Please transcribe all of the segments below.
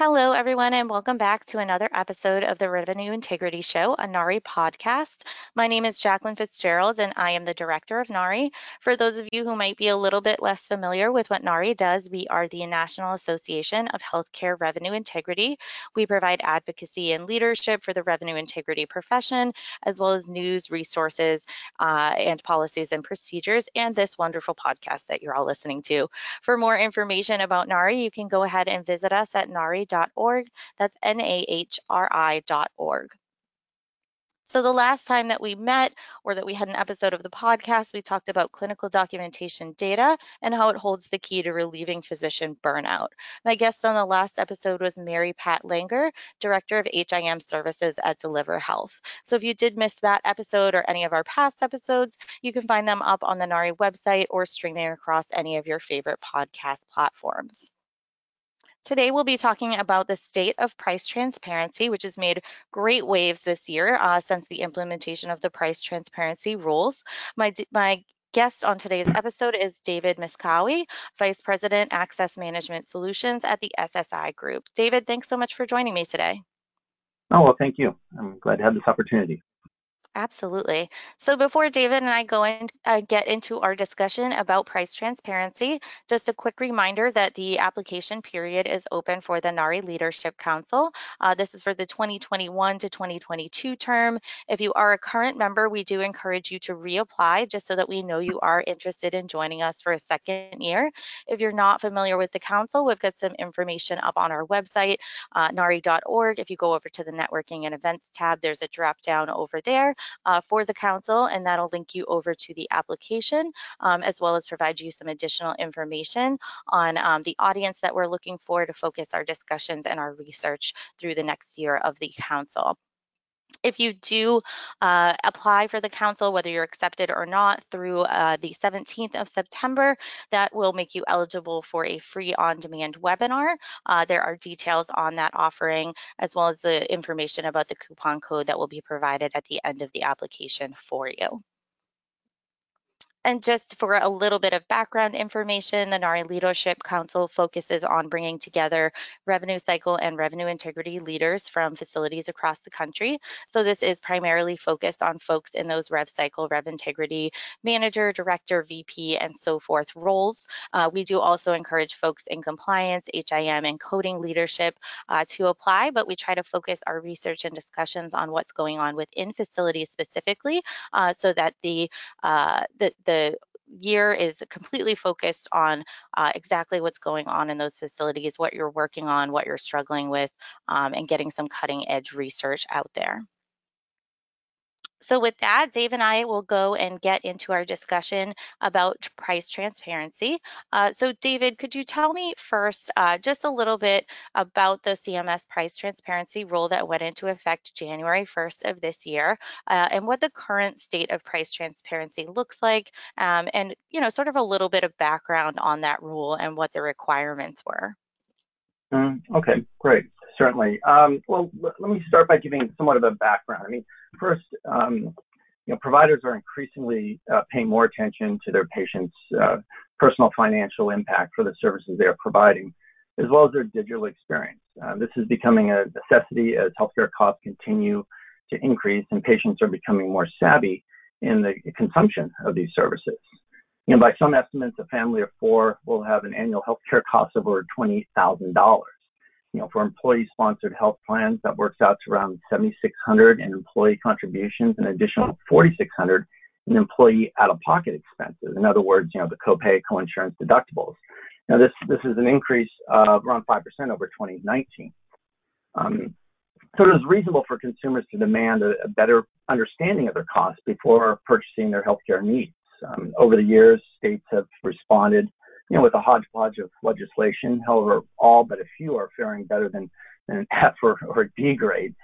Hello, everyone, and welcome back to another episode of the Revenue Integrity Show, a NAHRI podcast. My name is Jacqueline Fitzgerald, and I am the director of NAHRI. For those of you who might be a little bit less familiar with what NAHRI does, we are the National Association of Healthcare Revenue Integrity. We provide advocacy and leadership for the revenue integrity profession, as well as news, resources, uh, and policies and procedures, and this wonderful podcast that you're all listening to. For more information about NAHRI, you can go ahead and visit us at NAHRI nahri.org. That's N-A-H-R-I.org. So the last time that we met or that we had an episode of the podcast, we talked about clinical documentation data and how it holds the key to relieving physician burnout. My guest on the last episode was Mary Pat Langer, Director of HIM Services at Deliver Health. So if you did miss that episode or any of our past episodes, you can find them up on the NAHRI website or streaming across any of your favorite podcast platforms. Today, we'll be talking about the state of price transparency, which has made great waves this year uh, since the implementation of the price transparency rules. My, my guest on today's episode is David Mistkawi, Vice President, Access Management Solutions at the SSI Group. David, thanks so much for joining me today. Oh, well, thank you. I'm glad to have this opportunity. Absolutely. So before David and I go and uh, get into our discussion about price transparency, just a quick reminder that the application period is open for the NAHRI Leadership Council. Uh, this is for the 2021 to 2022 term. If you are a current member, we do encourage you to reapply just so that we know you are interested in joining us for a second year. If you're not familiar with the council, we've got some information up on our website, uh, nahri.org. If you go over to the networking and events tab, there's a drop down over there uh, for the council, and that'll link you over to the application, um, as well as provide you some additional information on um, the audience that we're looking for to focus our discussions and our research through the next year of the council. If you do uh, apply for the council, whether you're accepted or not, through uh, the 17th of September, that will make you eligible for a free on-demand webinar. Uh, there are details on that offering, as well as the information about the coupon code that will be provided at the end of the application for you. And just for a little bit of background information, the NAHRI Leadership Council focuses on bringing together revenue cycle and revenue integrity leaders from facilities across the country. So this is primarily focused on folks in those rev cycle, rev integrity manager, director, VP, and so forth roles. Uh, we do also encourage folks in compliance, HIM, and coding leadership uh, to apply, but we try to focus our research and discussions on what's going on within facilities specifically uh, so that the, uh, the, the year is completely focused on uh, exactly what's going on in those facilities, what you're working on, what you're struggling with, um, and getting some cutting edge research out there. So with that, Dave and I will go and get into our discussion about price transparency. Uh, so David, could you tell me first uh, just a little bit about the CMS price transparency rule that went into effect January 1st of this year uh, and what the current state of price transparency looks like um, and, you know, sort of a little bit of background on that rule and what the requirements were. Mm, okay, great. Certainly. Um, well, let me start by giving somewhat of a background. I mean, first, um, you know, providers are increasingly uh, paying more attention to their patients' uh, personal financial impact for the services they are providing, as well as their digital experience. Uh, this is becoming a necessity as healthcare costs continue to increase and patients are becoming more savvy in the consumption of these services. You know, by some estimates, a family of four will have an annual healthcare cost of over $28,000 you know, for employee-sponsored health plans, that works out to around 7,600 in employee contributions, an additional 4,600 in employee out-of-pocket expenses. In other words, you know, the copay, coinsurance, deductibles. Now, this this is an increase of around five percent over 2019. Um, so it is reasonable for consumers to demand a, a, better understanding of their costs before purchasing their healthcare needs. Um, over the years, states have responded you know, with a hodgepodge of legislation. However, all but a few are faring better than, than an F or, or D grade.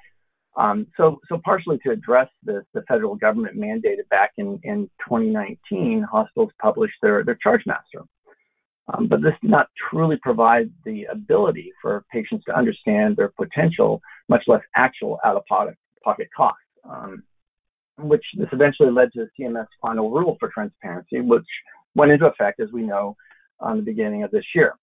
Um, so, so partially to address this, the federal government mandated back in, in 2019, hospitals published their, their charge master. Um, but this did not truly provide the ability for patients to understand their potential, much less actual out-of-pocket pocket costs. Um, which this eventually led to the CMS final rule for transparency, which went into effect, as we know, on the beginning of this year.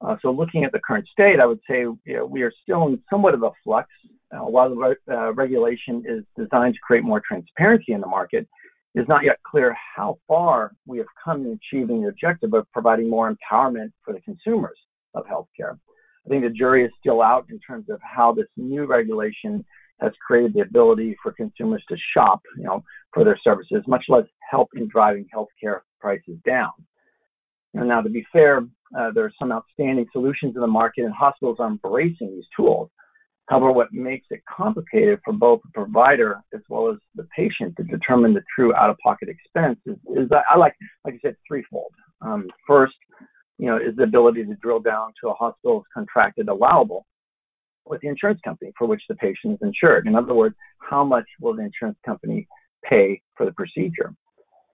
Uh, so looking at the current state, I would say you know, we are still in somewhat of a flux. Uh, while the re- uh, regulation is designed to create more transparency in the market, it is not yet clear how far we have come in achieving the objective of providing more empowerment for the consumers of healthcare. I think the jury is still out in terms of how this new regulation has created the ability for consumers to shop, you know, for their services, much less help in driving healthcare prices down. And now, to be fair, uh, there are some outstanding solutions in the market, and hospitals are embracing these tools. However, what makes it complicated for both the provider as well as the patient to determine the true out-of-pocket expense is, is I like, like I said, threefold. Um, first, you know, is the ability to drill down to a hospital's contracted allowable with the insurance company for which the patient is insured. In other words, how much will the insurance company pay for the procedure?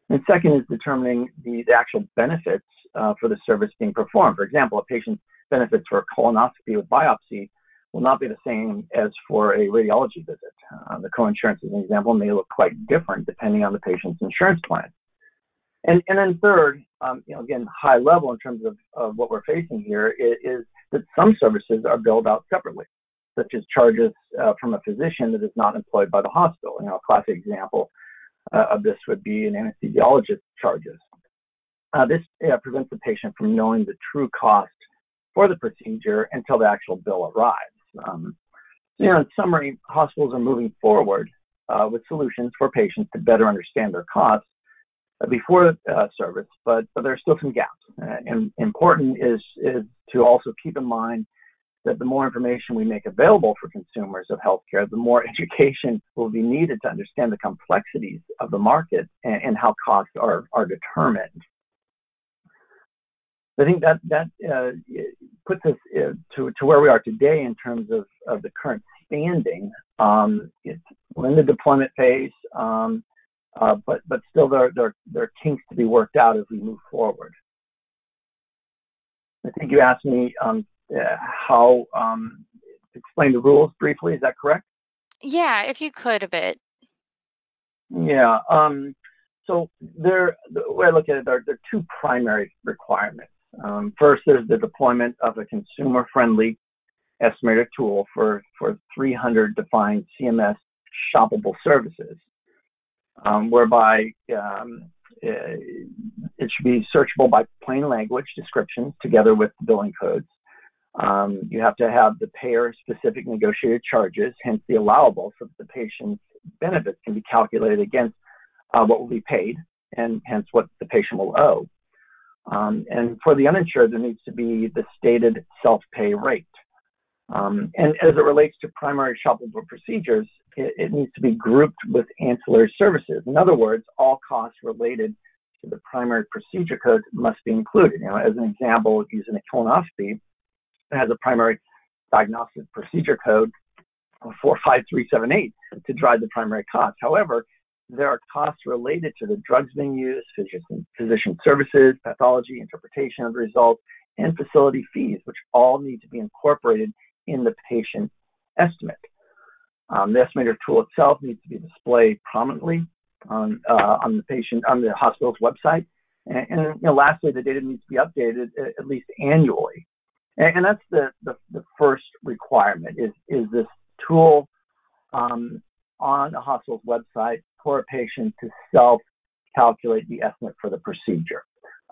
And second is determining the, the actual benefits uh, for the service being performed. For example, a patient's benefits for a colonoscopy with biopsy will not be the same as for a radiology visit. Uh, the coinsurance, as an example, may look quite different depending on the patient's insurance plan. And, and then third, um, you know, again, high level in terms of, of what we're facing here is, is, that some services are billed out separately, such as charges uh, from a physician that is not employed by the hospital. You know, a classic example uh, of this would be an anesthesiologist charges. Uh, this uh, prevents the patient from knowing the true cost for the procedure until the actual bill arrives. Um, so, you know, in summary, hospitals are moving forward uh, with solutions for patients to better understand their costs uh, before uh, service, but, but there are still some gaps. Uh, and important is, is to also keep in mind that the more information we make available for consumers of healthcare, the more education will be needed to understand the complexities of the market and, and how costs are, are determined. I think that that uh, puts us uh, to to where we are today in terms of, of the current standing. Um, we're in the deployment phase, um, uh, but but still there there there are kinks to be worked out as we move forward. I think you asked me um, uh, how um, explain the rules briefly. Is that correct? Yeah, if you could a bit. Yeah. Um, so there, the way I look at it, there, there are two primary requirements. Um, first, there's the deployment of a consumer-friendly estimator tool for, for 300 defined CMS shoppable services, um, whereby um, uh, it should be searchable by plain language descriptions together with the billing codes. Um, you have to have the payer-specific negotiated charges, hence the allowable, so that the patient's benefits can be calculated against uh, what will be paid and hence what the patient will owe. Um, and for the uninsured, there needs to be the stated self-pay rate. Um, and as it relates to primary shoppable procedures, it, it, needs to be grouped with ancillary services. In other words, all costs related to the primary procedure code must be included. You know, as an example, using a colonoscopy, it has a primary diagnostic procedure code 45378 to drive the primary cost. However, there are costs related to the drugs being used, physician, physician services, pathology, interpretation of the results, and facility fees, which all need to be incorporated in the patient estimate. Um, the estimator tool itself needs to be displayed prominently on, uh, on the patient on the hospital's website, and, and, you know, lastly, the data needs to be updated at, least annually. And, and that's the, the, the first requirement is is this tool um, on a hospital's website for a patient to self calculate the estimate for the procedure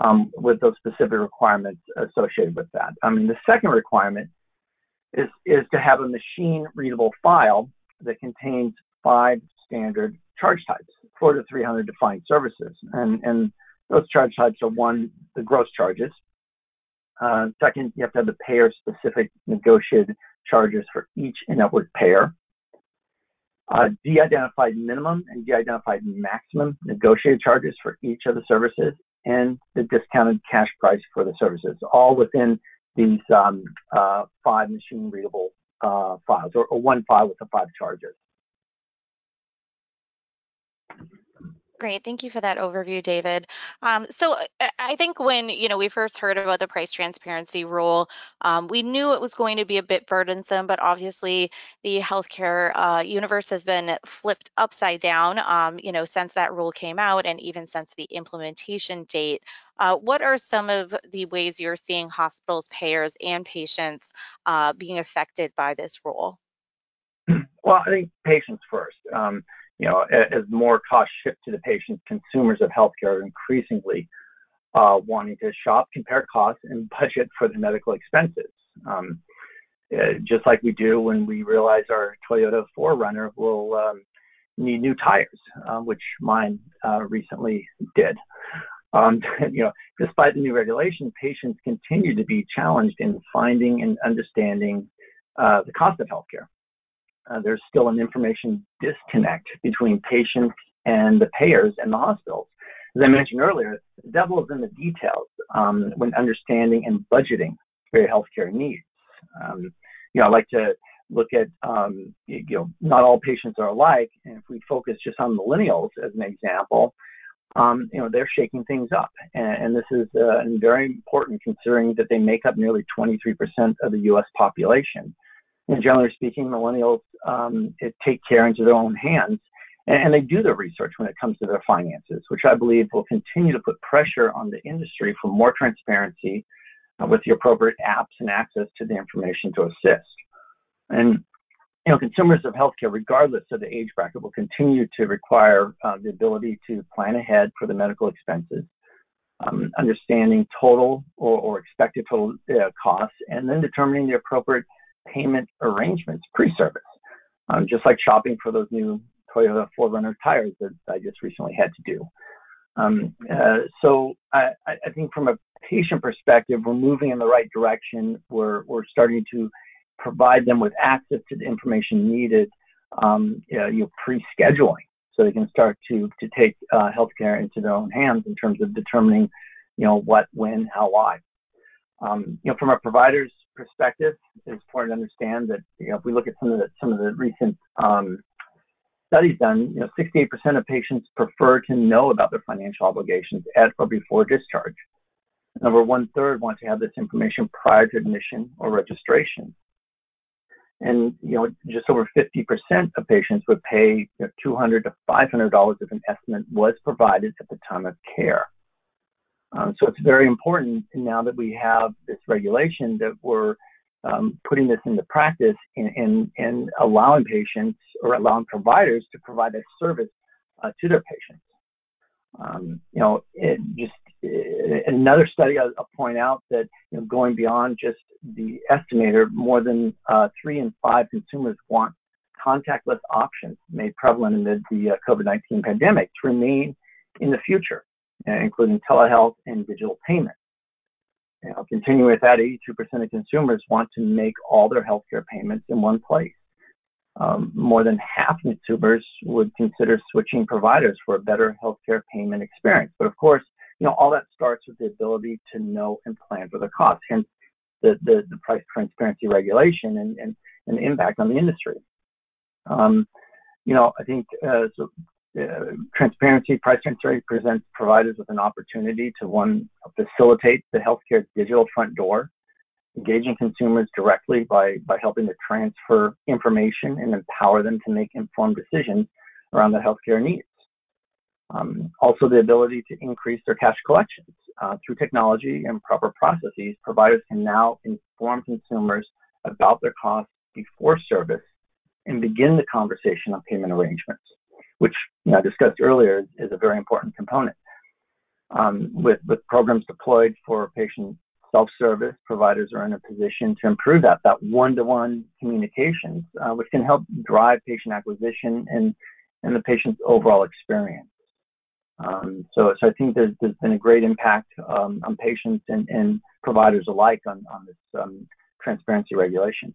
um, with those specific requirements associated with that. I mean, the second requirement is, is to have a machine readable file that contains five standard charge types for the 300 defined services. And, and those charge types are one, the gross charges. Uh, second, you have to have the payer specific negotiated charges for each in-network payer uh, de-identified minimum and de-identified maximum negotiated charges for each of the services, and the discounted cash price for the services, all within these um, uh, five machine readable uh, files, or, or, one file with the five charges. Great. Thank you for that overview, David. Um, so uh, I think when you know we first heard about the price transparency rule, um, we knew it was going to be a bit burdensome, but obviously the healthcare uh, universe has been flipped upside down, um, you know, since that rule came out and even since the implementation date. Uh, what are some of the ways you're seeing hospitals, payers, and patients uh, being affected by this rule? Well, I think patients first. Um, you know, as more costs shift to the patients, consumers of healthcare are increasingly uh, wanting to shop, compare costs, and budget for the medical expenses. Um, uh, just like we do when we realize our Toyota 4Runner will um, need new tires, uh, which mine uh, recently did. Um, you know, despite the new regulation, patients continue to be challenged in finding and understanding uh, the cost of healthcare uh, there's still an information disconnect between patients and the payers and the hospitals. As I mentioned earlier, the devil is in the details um, when understanding and budgeting for your healthcare needs. Um, you know, I like to look at, um, you know, not all patients are alike. And if we focus just on millennials as an example, um, you know, they're shaking things up. And, and this is uh, very important considering that they make up nearly 23% of the U.S. population and generally speaking, millennials um, take care into their own hands and, and, they do their research when it comes to their finances, which I believe will continue to put pressure on the industry for more transparency uh, with the appropriate apps and access to the information to assist. And you know, consumers of healthcare, regardless of the age bracket, will continue to require uh, the ability to plan ahead for the medical expenses, um, understanding total or, or expected total uh, costs, and then determining the appropriate payment arrangements pre-service, um, just like shopping for those new Toyota 4Runner tires that I just recently had to do. Um, uh, so I, I, think from a patient perspective, we're moving in the right direction. We're, we're starting to provide them with access to the information needed, um, you know, pre-scheduling, so they can start to to take uh, healthcare into their own hands in terms of determining, you know, what, when, how, why. Um, you know, from a provider's perspective, it's important to understand that you know if we look at some of the some of the recent um, studies done, you know, 68% of patients prefer to know about their financial obligations at or before discharge. And over one third want to have this information prior to admission or registration. And you know, just over 50% of patients would pay you know, 200 to 500 dollars if an estimate was provided at the time of care. Um, so it's very important now that we have this regulation that we're um, putting this into practice and, and, and, allowing patients or allowing providers to provide a service uh, to their patients. Um, you know, it just it, another study I'll, I'll, point out that you know, going beyond just the estimator, more than uh, three in five consumers want contactless options made prevalent in the, the uh, COVID-19 pandemic to remain in the future. Uh, including telehealth and digital payments. Know, continuing with that, 82% of consumers want to make all their healthcare payments in one place. Um, more than half consumers would consider switching providers for a better healthcare payment experience. But of course, you know, all that starts with the ability to know and plan for the cost, hence the, the, the price transparency regulation and, and, and the impact on the industry. Um, you know, I think uh, so uh, transparency, price transparency presents providers with an opportunity to one facilitate the healthcare digital front door, engaging consumers directly by by helping to transfer information and empower them to make informed decisions around their healthcare needs. Um, also, the ability to increase their cash collections uh, through technology and proper processes. Providers can now inform consumers about their costs before service and begin the conversation on payment arrangements which you know, I discussed earlier is a very important component. Um, with, with programs deployed for patient self-service, providers are in a position to improve that, that one-to-one communications, uh, which can help drive patient acquisition and, and the patient's overall experience. Um, so, so I think there's, there's been a great impact um, on patients and, and providers alike on, on this um, transparency regulation.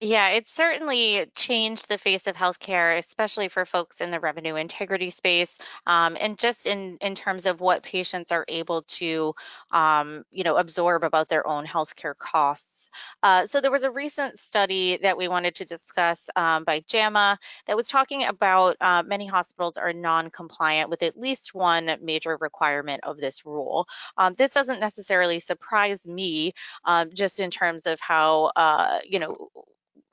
Yeah, it's certainly changed the face of healthcare, especially for folks in the revenue integrity space, um, and just in in terms of what patients are able to, um, you know, absorb about their own healthcare costs. Uh, so there was a recent study that we wanted to discuss um, by JAMA that was talking about uh, many hospitals are non-compliant with at least one major requirement of this rule. Um, this doesn't necessarily surprise me, um, just in terms of how, uh, you know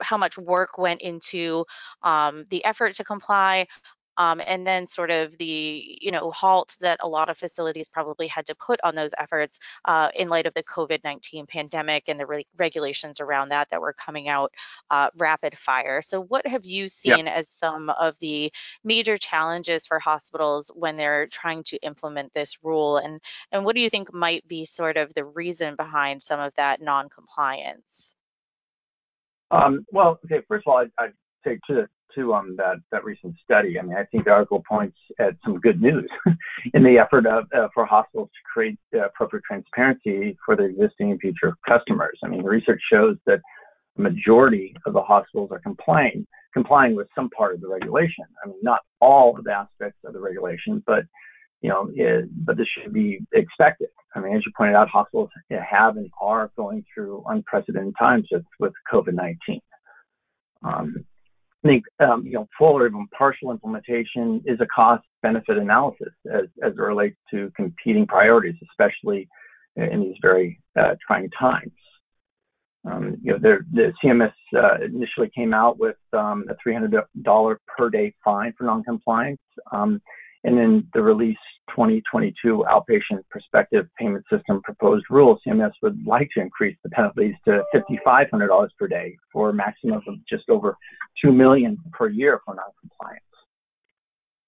how much work went into um, the effort to comply. Um, and then sort of the you know halt that a lot of facilities probably had to put on those efforts uh, in light of the COVID-19 pandemic and the re regulations around that that were coming out uh, rapid fire. So what have you seen as some of the major challenges for hospitals when they're trying to implement this rule and and what do you think might be sort of the reason behind some of that non-compliance? Um, well, okay. First of all, I'd, say to to um, that recent study. I mean, I think the article points at some good news in the effort of, uh, for hospitals to create appropriate transparency for their existing and future customers. I mean, the research shows that the majority of the hospitals are complying complying with some part of the regulation. I mean, not all of the aspects of the regulation, but you know, but this should be expected. I mean, as you pointed out, hospitals have and are going through unprecedented times with, with COVID-19. Um, I think, um, you know, full or even partial implementation is a cost-benefit analysis as, as it relates to competing priorities, especially in these very uh, trying times. Um, you know, the CMS uh, initially came out with um, a $300 per day fine for noncompliance. Um, and in the release 2022 outpatient prospective payment system proposed rule, CMS would like to increase the penalties to $5,500 per day for a maximum of just over 2 million per year for noncompliance.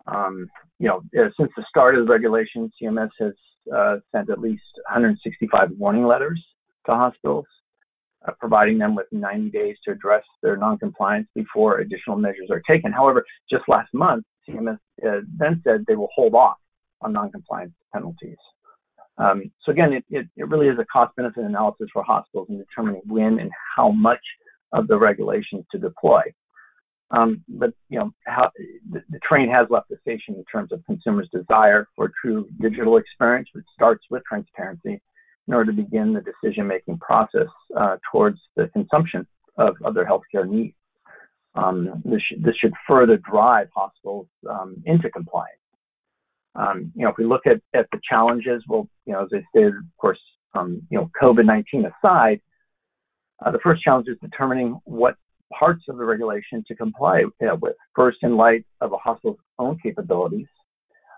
Um, you know, uh, since the start of the regulation, CMS has uh, sent at least 165 warning letters to hospitals, uh, providing them with 90 days to address their noncompliance before additional measures are taken. However, just last month, CMS uh, then said they will hold off on noncompliance penalties. Um, so again, it, it, it, really is a cost-benefit analysis for hospitals in determining when and how much of the regulations to deploy. Um, but you know, how, the, the, train has left the station in terms of consumers' desire for true digital experience, which starts with transparency, in order to begin the decision-making process uh, towards the consumption of, their healthcare needs. Um, this, sh- this, should further drive hospitals um, into compliance. Um, you know, if we look at, at the challenges, well, you know, as I stated, of course, um, you know, COVID-19 aside, uh, the first challenge is determining what parts of the regulation to comply uh, with. First, in light of a hospital's own capabilities,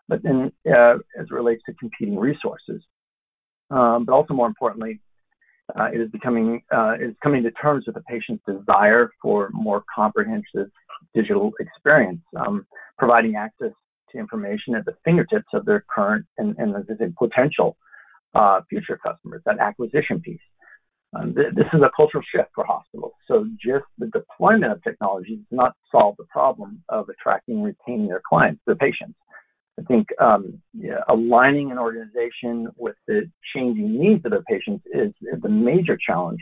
but then uh, as it relates to competing resources. Um, but also more importantly, uh, it is becoming uh, is coming to terms with the patient's desire for more comprehensive digital experience, um, providing access to information at the fingertips of their current and, and potential uh, future customers. That acquisition piece. Um, th- this is a cultural shift for hospitals. So just the deployment of technology does not solve the problem of attracting and retaining their clients, their patients. I think um, yeah, aligning an organization with the changing needs of their patients is, is the major challenge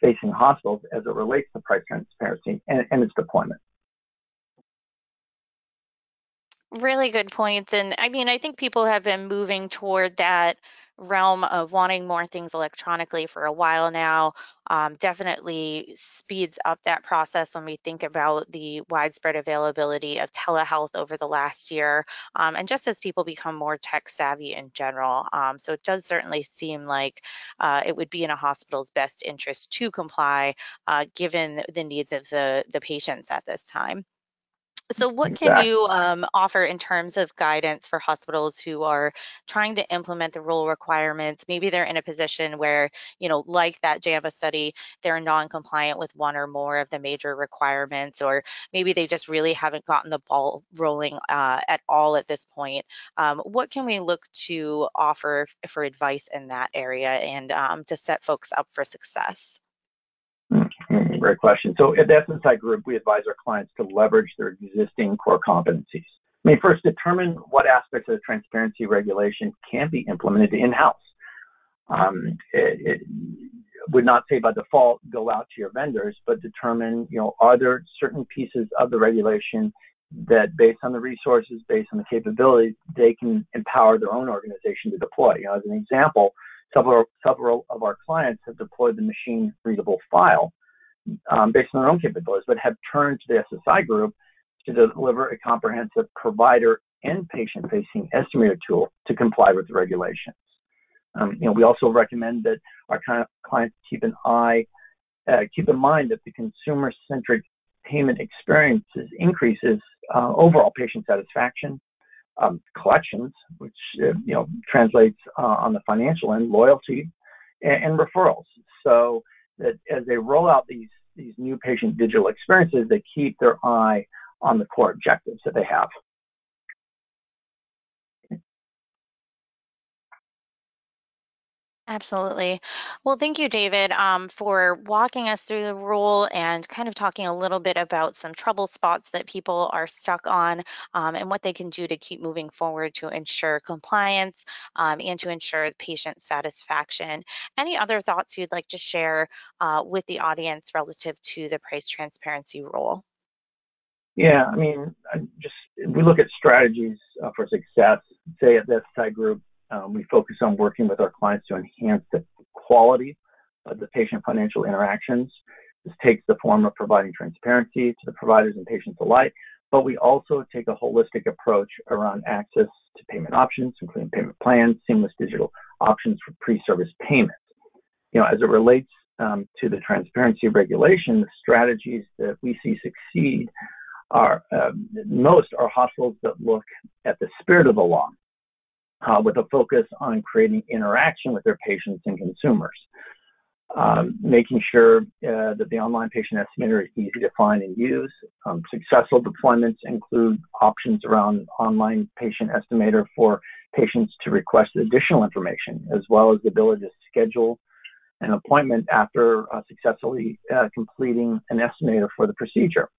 facing hospitals as it relates to price transparency and, and its deployment. Really good points. And I mean, I think people have been moving toward that realm of wanting more things electronically for a while now um, definitely speeds up that process when we think about the widespread availability of telehealth over the last year um, and just as people become more tech savvy in general. Um, so it does certainly seem like uh, it would be in a hospital's best interest to comply uh, given the needs of the, the patients at this time. So, what can you um, offer in terms of guidance for hospitals who are trying to implement the rule requirements? Maybe they're in a position where, you know, like that JAMA study, they're non-compliant with one or more of the major requirements, or maybe they just really haven't gotten the ball rolling uh, at all at this point. Um, what can we look to offer for advice in that area and um, to set folks up for success? Great question. So at the SSI Group, we advise our clients to leverage their existing core competencies. I mean, first, determine what aspects of the transparency regulation can be implemented in-house. Um, it, it, would not say by default go out to your vendors, but determine, you know, are there certain pieces of the regulation that based on the resources, based on the capabilities, they can empower their own organization to deploy. You know, as an example, several, several of our clients have deployed the machine readable file um, based on their own capabilities, but have turned to the SSI group to deliver a comprehensive provider and patient facing estimator tool to comply with the regulations. Um, you know, we also recommend that our clients keep an eye, uh, keep in mind that the consumer centric payment experiences increases uh, overall patient satisfaction, um, collections, which uh, you know translates uh, on the financial end, loyalty, and, and, referrals. So that as they roll out these these new patient digital experiences, they keep their eye on the core objectives that they have. Absolutely. Well, thank you, David, um, for walking us through the rule and kind of talking a little bit about some trouble spots that people are stuck on um, and what they can do to keep moving forward to ensure compliance um, and to ensure patient satisfaction. Any other thoughts you'd like to share uh, with the audience relative to the price transparency rule? Yeah, I mean, just we look at strategies uh, for success. Say at the SSI Group, um, we focus on working with our clients to enhance the quality of the patient financial interactions. This takes the form of providing transparency to the providers and patients alike, but we also take a holistic approach around access to payment options, including payment plans, seamless digital options for pre-service payments. You know, as it relates um, to the transparency regulation, the strategies that we see succeed are uh, most are hospitals that look at the spirit of the law uh, with a focus on creating interaction with their patients and consumers. Um, making sure uh, that the online patient estimator is easy to find and use. Um, successful deployments include options around online patient estimator for patients to request additional information, as well as the ability to schedule an appointment after uh, successfully uh, completing an estimator for the procedure.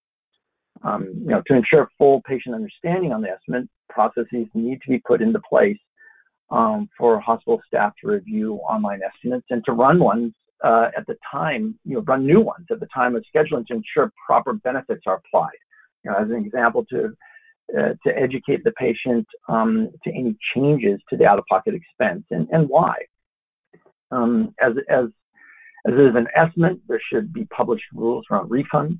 Um, you know, to ensure full patient understanding on the estimate, processes need to be put into place um, for hospital staff to review online estimates and to run ones uh, at the time, you know, run new ones at the time of scheduling to ensure proper benefits are applied. You know, as an example, to uh, to educate the patient um, to any changes to the out-of-pocket expense and, and why. Um, as as as is an estimate, there should be published rules around refunds.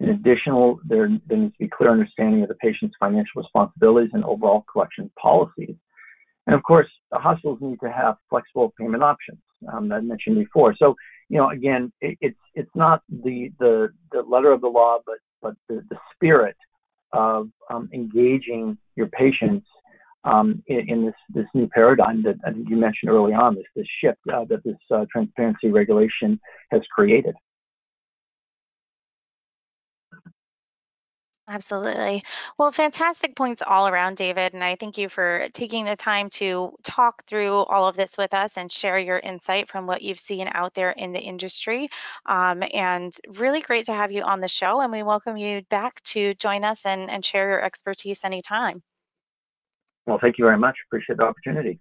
In addition, there, there needs to be clear understanding of the patient's financial responsibilities and overall collection policies. And of course, the hospitals need to have flexible payment options um, that I mentioned before. So, you know, again, it, it's it's not the, the the letter of the law, but but the, the spirit of um, engaging your patients um, in, in, this this new paradigm that I think you mentioned early on, this this shift uh, that this uh, transparency regulation has created. Absolutely. Well, fantastic points all around, David. And I thank you for taking the time to talk through all of this with us and share your insight from what you've seen out there in the industry. Um, and really great to have you on the show. And we welcome you back to join us and, and share your expertise anytime. Well, thank you very much. Appreciate the opportunity.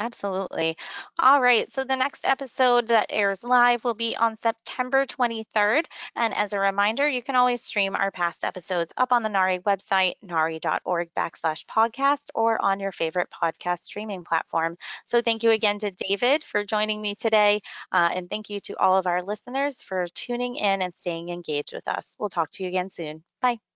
Absolutely. All right. So the next episode that airs live will be on September 23rd. And as a reminder, you can always stream our past episodes up on the NAHRI website, nahri.org backslash podcast, or on your favorite podcast streaming platform. So thank you again to David for joining me today. Uh, and thank you to all of our listeners for tuning in and staying engaged with us. We'll talk to you again soon. Bye.